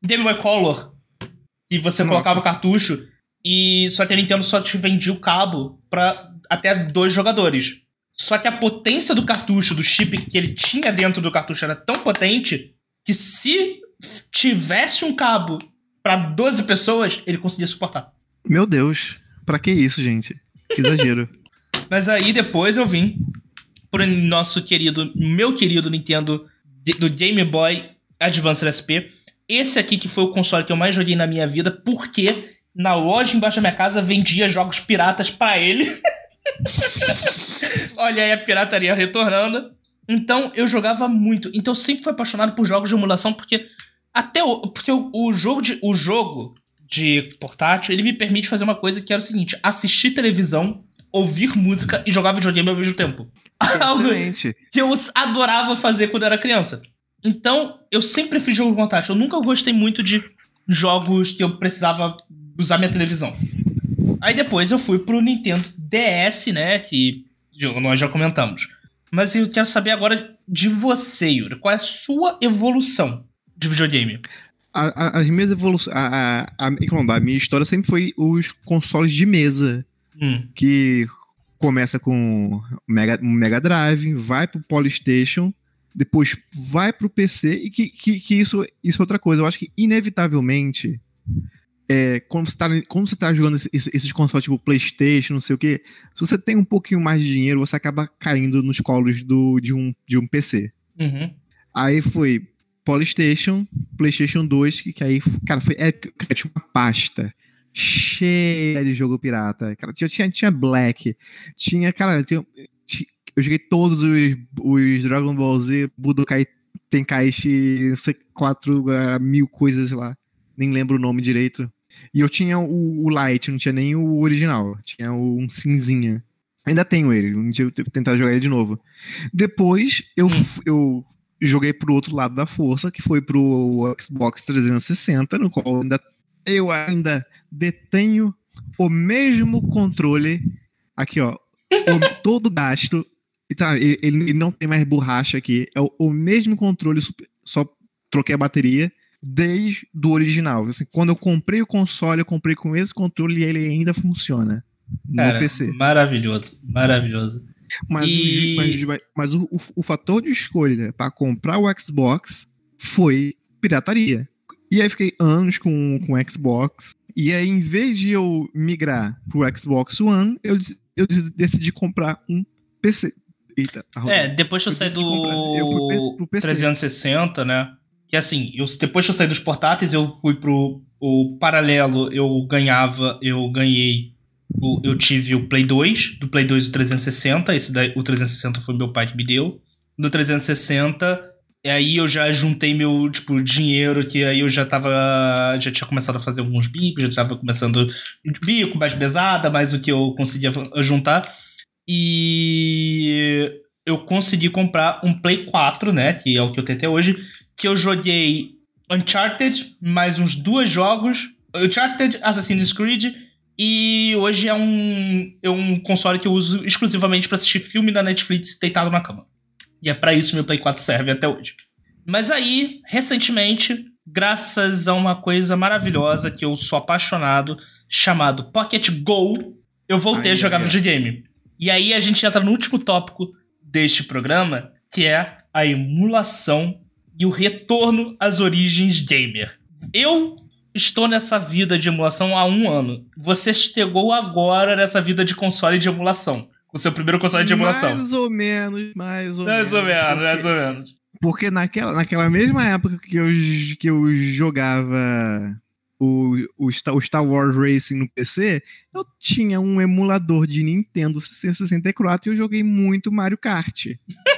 A: Game Boy Color, que você Nossa. colocava o cartucho, e só que a Nintendo só te vendia o cabo para até dois jogadores. Só que a potência do cartucho, do chip que ele tinha dentro do cartucho era tão potente que se tivesse um cabo para 12 pessoas, ele conseguia suportar.
B: Meu Deus, para que isso, gente? Que exagero.
A: Mas aí depois eu vim pro nosso querido, meu querido Nintendo do Game Boy Advance SP, esse aqui que foi o console que eu mais joguei na minha vida, porque na loja embaixo da minha casa vendia jogos piratas para ele. Olha aí a pirataria retornando. Então eu jogava muito. Então eu sempre fui apaixonado por jogos de emulação, porque até o, porque o, o, jogo de o jogo de portátil, ele me permite fazer uma coisa que era o seguinte: assistir televisão, ouvir música e jogar videogame ao mesmo tempo. Algo que eu adorava fazer quando era criança. Então, eu sempre fiz jogo portátil. Eu nunca gostei muito de jogos que eu precisava usar minha televisão. Aí depois eu fui pro Nintendo DS, né? Que nós já comentamos. Mas eu quero saber agora de você, Yuri. Qual é a sua evolução de videogame?
B: A, a, as minhas evoluções. A, a, a, minha história sempre foi os consoles de mesa. Hum. Que começa com Mega, Mega Drive, vai pro Polystation, depois vai pro PC, e que, que, que isso, isso é outra coisa. Eu acho que, inevitavelmente, é, quando, você tá, você tá jogando esses, esses consoles tipo PlayStation, não sei o que, se você tem um pouquinho mais de dinheiro, você acaba caindo nos colos do, de, um, de um PC. Uhum. Aí foi PlayStation, PlayStation 2, que, que aí, cara, foi, é, tinha uma pasta cheia de jogo pirata. Cara, tinha, tinha, tinha Black, tinha, cara, tinha, tinha, eu joguei todos os, os Dragon Ball Z, Budokai Tenkaichi, não sei, quatro uh, mil coisas lá. Nem lembro o nome direito. E eu tinha o, o Light, não tinha nem o original. Tinha o, um cinzinha. Ainda tenho ele, um dia eu vou tentar jogar ele de novo. Depois eu, hum. eu joguei pro outro lado da força, que foi pro Xbox 360, no qual ainda, eu ainda detenho o mesmo controle. Aqui, ó. O, todo gasto. Tá, ele, ele, não tem mais borracha aqui. É o, o mesmo controle, só troquei a bateria desde do original. Assim, quando eu comprei o console, eu comprei com esse controle e ele ainda funciona no Cara, PC.
A: Maravilhoso, maravilhoso.
B: Mas, e... o, mas, mas o, o, o, fator de escolha para comprar o Xbox foi pirataria. E aí fiquei anos com o Xbox. E aí, em vez de eu migrar pro Xbox One, eu, eu decidi comprar um PC.
A: Eita, é, depois que eu, eu saí do 360, né? Que assim, eu, depois que eu saí dos portáteis, eu fui pro o paralelo, eu ganhava, eu ganhei. O, eu tive o Play 2, do Play 2 o 360, esse daí, o 360 foi meu pai que me deu. Do 360, e aí eu já juntei meu, tipo, dinheiro, que aí eu já tava. Já tinha começado a fazer alguns bicos, já tava começando bico, mais pesada, mais o que eu conseguia juntar. E eu consegui comprar um Play 4, né? Que é o que eu tenho até hoje. Que eu joguei Uncharted, mais uns dois jogos. Uncharted, Assassin's Creed. E hoje é um, é um console que eu uso exclusivamente para assistir filme da Netflix deitado na cama. E é para isso meu Play 4 serve até hoje. Mas aí, recentemente, graças a uma coisa maravilhosa que eu sou apaixonado, chamado Pocket Go, eu voltei ai, a jogar ai, videogame. E aí a gente entra no último tópico deste programa, que é a emulação e o retorno às origens gamer. Eu estou nessa vida de emulação há um ano. Você chegou agora nessa vida de console de emulação o seu primeiro console de emulação.
B: Mais ou menos, mais ou
A: mais
B: menos. Ou
A: menos porque, mais ou menos.
B: Porque naquela, naquela mesma época que eu, que eu jogava o, o, Star, o Star Wars Racing no PC, eu tinha um emulador de Nintendo 64 e eu joguei muito Mario Kart.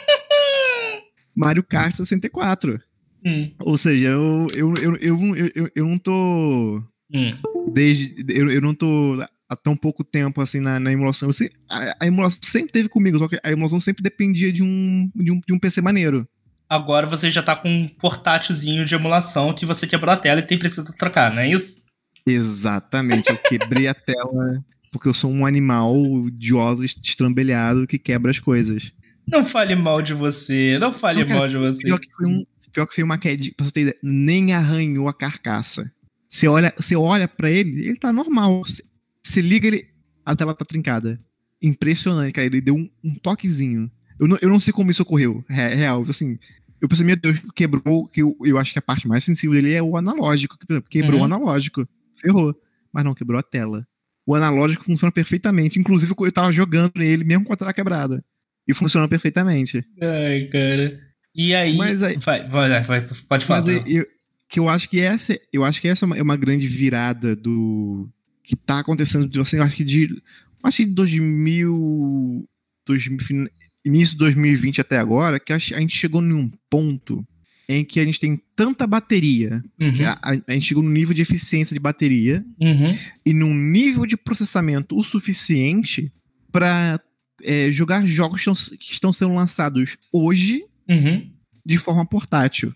B: Mario Kart 64. Hum. Ou seja, eu, eu, eu, eu, eu, eu não tô. Hum. Desde. Eu, eu não tô há tão pouco tempo assim na, na emulação. Eu, a, a, emulação sempre teve comigo, só que a emulação sempre dependia de um, de um, de um PC maneiro.
A: Agora você já tá com um portátilzinho de emulação que você quebrou a tela e tem precisa trocar, não é isso?
B: Exatamente, eu quebrei a tela porque eu sou um animal de ossos estrambelhado que quebra as coisas.
A: Não fale mal de você, não fale não, cara, mal de você.
B: Pior que foi, um, pior que foi uma queda, pra você ter ideia, nem arranhou a carcaça. Você olha, você olha para ele, ele tá normal. Você liga ele, a tela tá trincada. Impressionante, cara. Ele deu um, um toquezinho. Eu não, eu não sei como isso ocorreu, real. Assim, eu pensei, meu Deus, quebrou, que eu, eu acho que a parte mais sensível dele é o analógico. Quebrou uhum. o analógico. Ferrou. Mas não, quebrou a tela. O analógico funciona perfeitamente. Inclusive, eu tava jogando nele, mesmo com a tela quebrada. E funciona perfeitamente.
A: Ai, cara. E aí.
B: Mas aí
A: vai, vai, vai, pode falar. Mas
B: eu, que eu acho que essa, eu acho que essa é uma, é grande virada do, que tá acontecendo, assim, acho que de, acho que de 2000, 2000, início de 2020 até agora, que a gente chegou num ponto em que a gente tem tanta bateria, uhum. a, a, gente chegou num nível de eficiência de bateria uhum. e num nível de processamento o suficiente para é, jogar jogos que estão, que estão, sendo lançados hoje uhum. de forma portátil.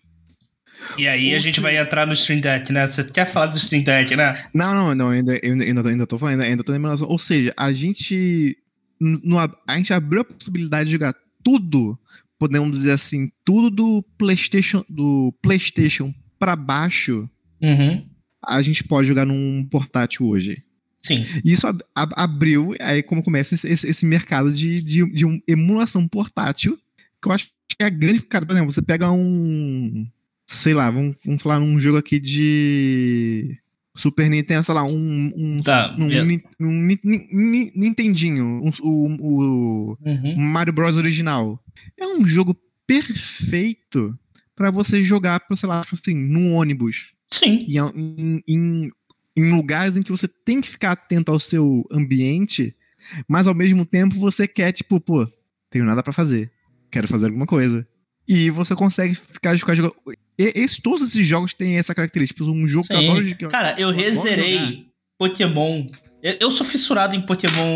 A: E aí Ou a gente se... vai entrar no Stream Deck, né? Você quer falar do Stream Deck, né?
B: Não, não, não, ainda, eu ainda, ainda tô falando, ainda tô na emulação. Ou seja, a gente. No, a gente abriu a possibilidade de jogar tudo, podemos dizer assim, tudo do PlayStation, do PlayStation para baixo.
A: Uhum.
B: A gente pode jogar num portátil hoje.
A: Sim.
B: E isso ab abriu, aí como começa esse, esse, esse mercado de, de, de um emulação portátil, que eu acho que é a grande. Cara, por exemplo, você pega um sei lá, vamos, vamos falar num jogo aqui de Super Nintendo, sei lá, um, um,
A: tá,
B: um, yeah. um, um Nintendinho, um, o, uhum. Mario Bros original. É um jogo perfeito para você jogar, sei lá, assim, num ônibus.
A: Sim.
B: Em, em, em lugares em que você tem que ficar atento ao seu ambiente, mas ao mesmo tempo você quer, tipo, pô, tenho nada para fazer. Quero fazer alguma coisa. E você consegue ficar, ficar jogando. Esse, todos esses jogos têm essa característica. Um jogo
A: Sim. que eu adoro de, Cara, eu, eu rezerei Pokémon. Eu, eu, sou fissurado em Pokémon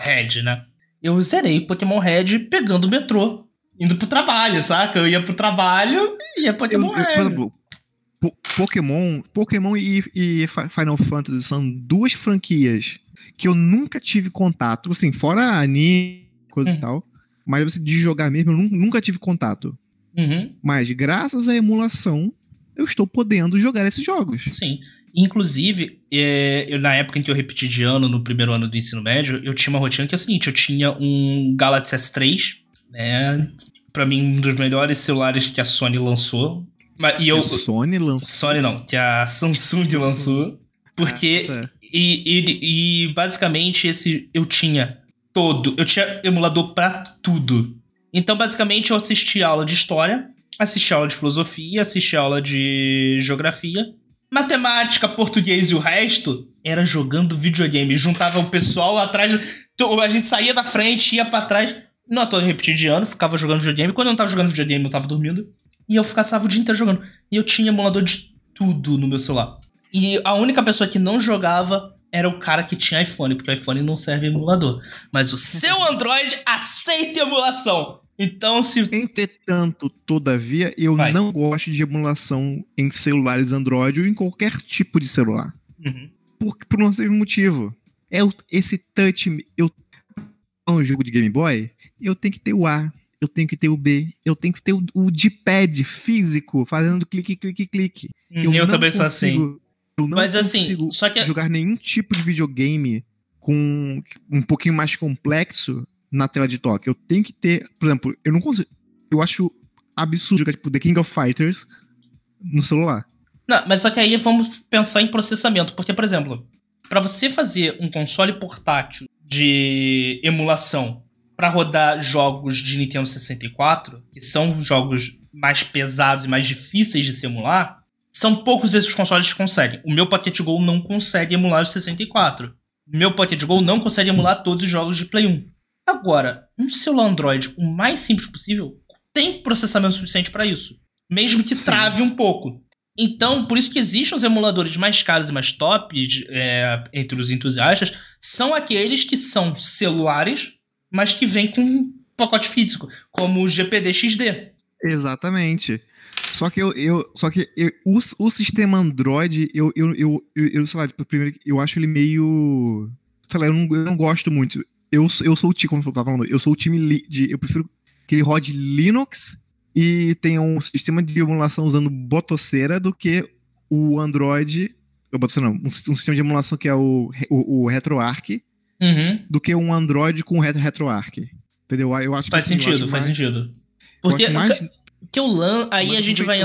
A: Red, né? Eu zerei Pokémon Red pegando o metrô, indo pro trabalho, saca? Eu ia pro trabalho e ia Pokémon eu, Red. Eu, exemplo,
B: Pokémon, Pokémon e, e, Final Fantasy são duas franquias que eu nunca tive contato, assim, fora anime, coisa hum. e tal. Mas assim, de jogar mesmo, eu nunca tive contato.
A: Uhum.
B: Mas graças à emulação, eu estou podendo jogar esses jogos.
A: Sim. Inclusive, é, eu, na época em que eu repeti de ano, no primeiro ano do ensino médio, eu tinha uma rotina que é o seguinte: eu tinha um Galaxy S3, né? Pra mim, um dos melhores celulares que a Sony lançou. E eu, a
B: Sony lançou?
A: Sony não, que a Samsung lançou. Porque. Ah, tá. e, e, e basicamente esse eu tinha todo. Eu tinha emulador para tudo. Então, basicamente, eu assisti aula de história, assisti aula de filosofia, assisti aula de geografia, matemática, português e o resto era jogando videogame. Juntava o pessoal atrás, a gente saía da frente, ia para trás. Não tô repetindo de ano, ficava jogando videogame. Quando eu não tava jogando videogame, eu tava dormindo. E eu ficava o dia inteiro jogando. E eu tinha emulador de tudo no meu celular. E a única pessoa que não jogava era o cara que tinha iPhone, porque o iPhone não serve emulador. Mas o seu Android aceita emulação. Então, se.
B: Entretanto, todavia, eu Vai. não gosto de emulação em celulares Android ou em qualquer tipo de celular.
A: Uhum.
B: Por, por um simples motivo. É esse touch. Eu. Um jogo de Game Boy, eu tenho que ter o A, eu tenho que ter o B, eu tenho que ter o, o D-pad físico, fazendo clique, clique, clique.
A: Hum, eu, eu também sou assim
B: eu não Mas, assim, só que... jogar nenhum tipo de videogame com um pouquinho mais complexo na tela de toque. Eu tenho que ter, por exemplo, eu não consigo. Eu acho absurdo jogar tipo The King of Fighters no celular.
A: Não, mas só que aí vamos pensar em processamento, porque por exemplo, para você fazer um console portátil de emulação para rodar jogos de Nintendo 64, que são jogos mais pesados e mais difíceis de simular, são poucos esses consoles que conseguem. O meu Pocket Go não consegue emular os 64. O meu Pocket Go não consegue emular todos os jogos de Play 1. Agora, um celular Android o mais simples possível tem processamento suficiente para isso, mesmo que trave Sim. um pouco. Então, por isso que existem os emuladores mais caros e mais top é, entre os entusiastas, são aqueles que são celulares, mas que vêm com pacote físico, como o GPD XD.
B: Exatamente. Só que eu, eu só que eu, o, o sistema Android, eu, eu, eu, eu, sei lá, tipo, primeiro, eu acho ele meio, sei lá, eu não, eu não gosto muito. Eu, eu sou o time, como eu tava falando, eu sou o time de, eu prefiro que ele rode Linux e tenha um sistema de emulação usando botoceira do que o Android, não, um, um, sistema de emulação que é o, o, o RetroArch,
A: uhum.
B: do que um Android com retro RetroArch. Entendeu? Eu acho
A: faz
B: que,
A: assim, sentido, faz mais, sentido. Porque mais, que o LAN, aí a gente vai.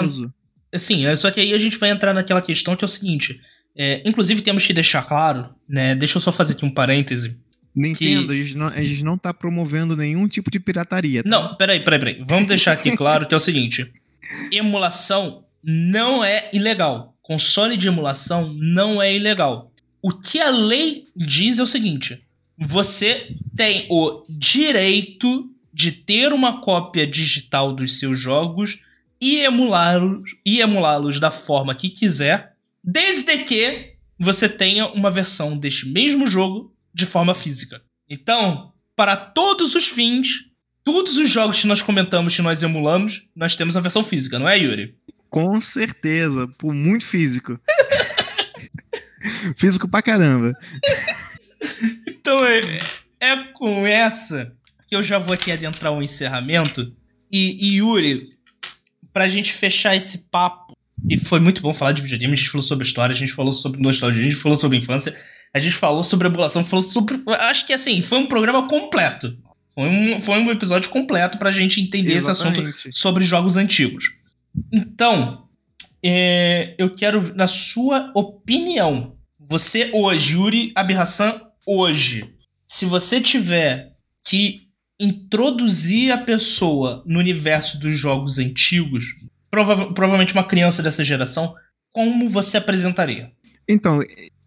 A: Assim, é só que aí a gente vai entrar naquela questão que é o seguinte. É, inclusive, temos que deixar claro, né? Deixa eu só fazer aqui um parêntese.
B: Nintendo, que... a, gente não, a gente não tá promovendo nenhum tipo de pirataria. Tá?
A: Não, peraí, peraí, peraí. Vamos deixar aqui claro que é o seguinte: emulação não é ilegal. Console de emulação não é ilegal. O que a lei diz é o seguinte: você tem o direito de ter uma cópia digital dos seus jogos e emulá-los e emulá-los da forma que quiser, desde que você tenha uma versão deste mesmo jogo de forma física. Então, para todos os fins, todos os jogos que nós comentamos que nós emulamos, nós temos a versão física, não é, Yuri?
B: Com certeza, por muito físico. físico pra caramba.
A: Então é, é com essa que eu já vou aqui adentrar o um encerramento. E, e Yuri, pra gente fechar esse papo, e foi muito bom falar de videogame, a gente falou sobre história, a gente falou sobre nostalgia, a gente falou sobre infância, a gente falou sobre emulação, falou sobre. Acho que assim, foi um programa completo. Foi um, foi um episódio completo pra gente entender Exatamente. esse assunto sobre jogos antigos. Então, é, eu quero, na sua opinião, você hoje, Yuri Abirrassan, hoje, se você tiver que introduzir a pessoa no universo dos jogos antigos, prova provavelmente uma criança dessa geração, como você apresentaria?
B: Então,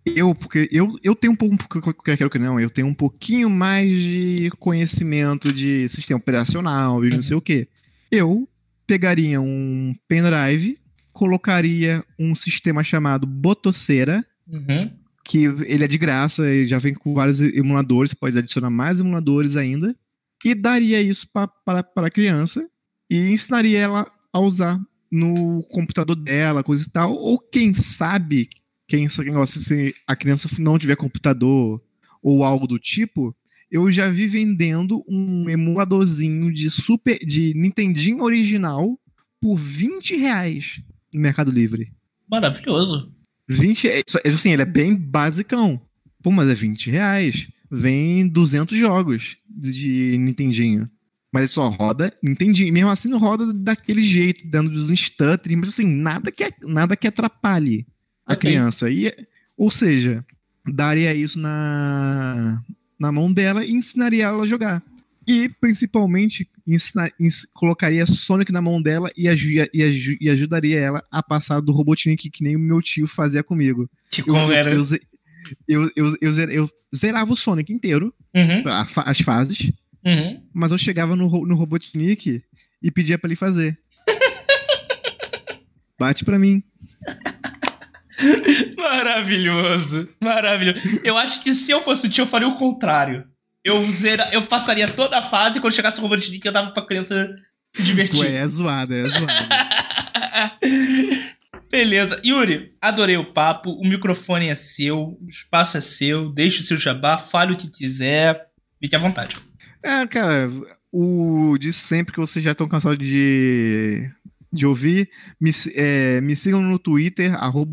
B: eu, porque eu, eu tenho um pouco, quero que não, eu tenho um pouquinho mais de conhecimento de sistema operacional e não sei o que. Eu pegaria um pendrive, colocaria um sistema chamado Botocera, uhum. Que ele é de graça, ele já vem com vários emuladores, pode adicionar mais emuladores ainda, e daria isso para a criança e ensinaria ela a usar no computador dela, coisa e tal, ou quem sabe quem negócio, se a criança não tiver computador ou algo do tipo, eu já vi vendendo um emuladorzinho de super de Nintendinho original por 20 reais no Mercado Livre.
A: Maravilhoso.
B: 20, é, assim, ele é bem basicão. Pô, mas é 20 reais. Vem 200 jogos de Nintendinho. Mas só roda Nintendinho. Mesmo assim não roda daquele jeito, dando os stuttering, mas assim, nada que, nada que atrapalhe a okay. criança. E, ou seja, daria isso na, na mão dela e ensinaria ela a jogar. E, principalmente, ensinar, ens, colocaria Sonic na mão dela e, e, e, ajudaria ela a passar do Robotnik que nem o meu tio fazia comigo.
A: Que como era?
B: Eu, eu, eu, eu, eu, zerava o Sonic inteiro,
A: uhum.
B: as fases,
A: uhum.
B: mas eu chegava no, no Robotnik e pedia para ele fazer. Bate pra mim.
A: Maravilhoso, maravilhoso. Eu acho que se eu fosse o tio, eu faria o contrário. Eu, zera, eu passaria toda a fase e quando chegasse o Robotnik eu dava pra criança se divertir.
B: Ué, é zoado, é zoado.
A: Beleza. Yuri, adorei o papo. O microfone é seu, o espaço é seu. Deixe o seu jabá, fale o que quiser. Fique à vontade.
B: É, cara, o de sempre que vocês já estão cansados de de ouvir. Me, é, me sigam no Twitter, arroba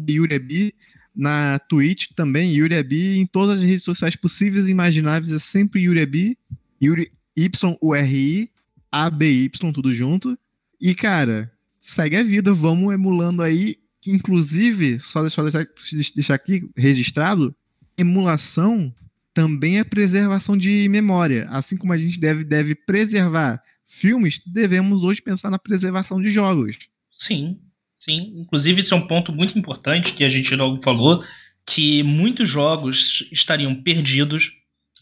B: na Twitch também, Yuriabi, em todas as redes sociais possíveis e imagináveis, é sempre Yuriabi, Yuri, Y-U-R-I, A-B-Y, tudo junto. E, cara, segue a vida, vamos emulando aí, inclusive, só deixar, deixar aqui registrado, emulação também é preservação de memória, assim como a gente deve, deve preservar filmes, devemos hoje pensar na preservação de jogos.
A: Sim, sim. Inclusive, isso é um ponto muito importante que a gente não falou, que muitos jogos estariam perdidos,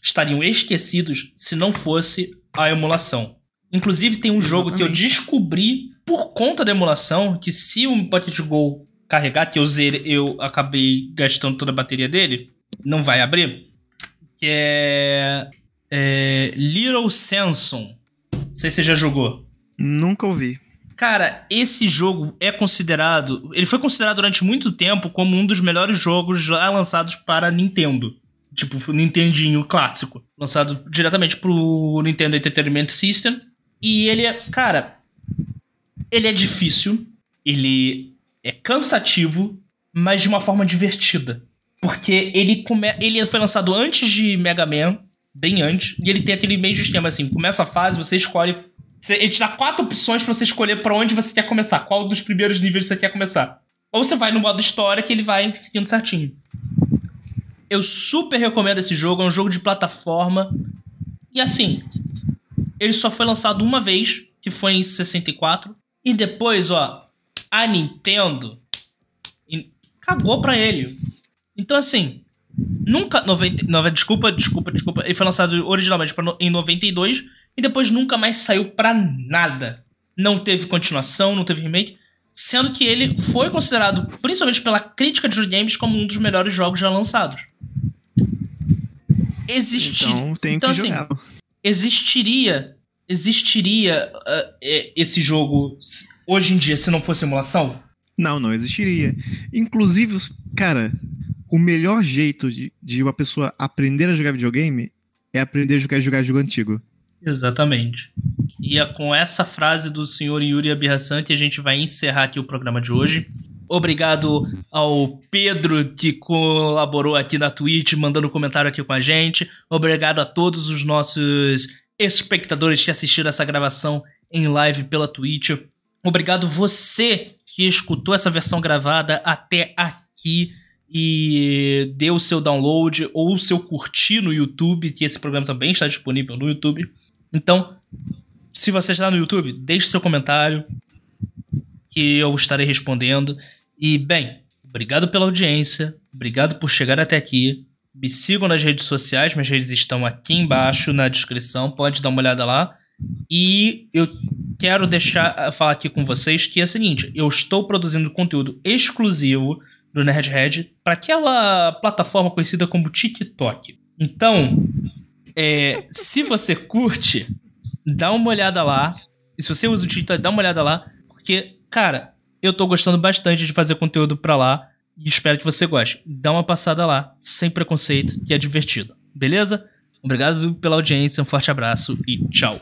A: estariam esquecidos se não fosse a emulação. Inclusive, tem um Exatamente. jogo que eu descobri por conta da emulação, que se o Pocket Go carregar, que eu, zere, eu acabei gastando toda a bateria dele, não vai abrir, que é, é Little Samson. Não sei se você já jogou.
B: Nunca ouvi.
A: Cara, esse jogo é considerado. Ele foi considerado durante muito tempo como um dos melhores jogos já lançados para Nintendo. Tipo, Nintendinho clássico. Lançado diretamente pro Nintendo Entertainment System. E ele é. Cara. Ele é difícil. Ele é cansativo, mas de uma forma divertida. Porque ele, come... ele foi lançado antes de Mega Man bem antes. E ele tem aquele meio esquema assim: começa a fase, você escolhe. Ele te dá quatro opções para você escolher para onde você quer começar, qual dos primeiros níveis você quer começar. Ou você vai no modo história que ele vai seguindo certinho. Eu super recomendo esse jogo, é um jogo de plataforma. E assim, ele só foi lançado uma vez, que foi em 64. E depois, ó, a Nintendo cagou pra ele. Então, assim, Nunca. 90, 90, desculpa, desculpa, desculpa. Ele foi lançado originalmente em 92 e depois nunca mais saiu pra nada. Não teve continuação, não teve remake. Sendo que ele foi considerado, principalmente pela crítica de games, como um dos melhores jogos já lançados. Existir.
B: Então, tem então, que assim, jogar.
A: existiria. Existiria uh, esse jogo hoje em dia se não fosse emulação?
B: Não, não existiria. Inclusive, cara, o melhor jeito de, de uma pessoa aprender a jogar videogame é aprender a jogar, jogar jogo antigo.
A: Exatamente. E é com essa frase do senhor Yuri Abirraçante a gente vai encerrar aqui o programa de hoje. Obrigado ao Pedro que colaborou aqui na Twitch, mandando comentário aqui com a gente. Obrigado a todos os nossos espectadores que assistiram essa gravação em live pela Twitch. Obrigado você que escutou essa versão gravada até aqui e deu o seu download ou o seu curtir no YouTube, que esse programa também está disponível no YouTube. Então, se você está no YouTube, deixe seu comentário que eu estarei respondendo. E, bem, obrigado pela audiência, obrigado por chegar até aqui. Me sigam nas redes sociais, minhas redes estão aqui embaixo na descrição, pode dar uma olhada lá. E eu quero deixar falar aqui com vocês que é o seguinte: eu estou produzindo conteúdo exclusivo do Nerdhead para aquela plataforma conhecida como TikTok. Então, é, se você curte, dá uma olhada lá. E se você usa o TikTok, dá uma olhada lá, porque, cara, eu tô gostando bastante de fazer conteúdo para lá e espero que você goste. Dá uma passada lá, sem preconceito, que é divertido. Beleza? Obrigado pela audiência, um forte abraço e tchau.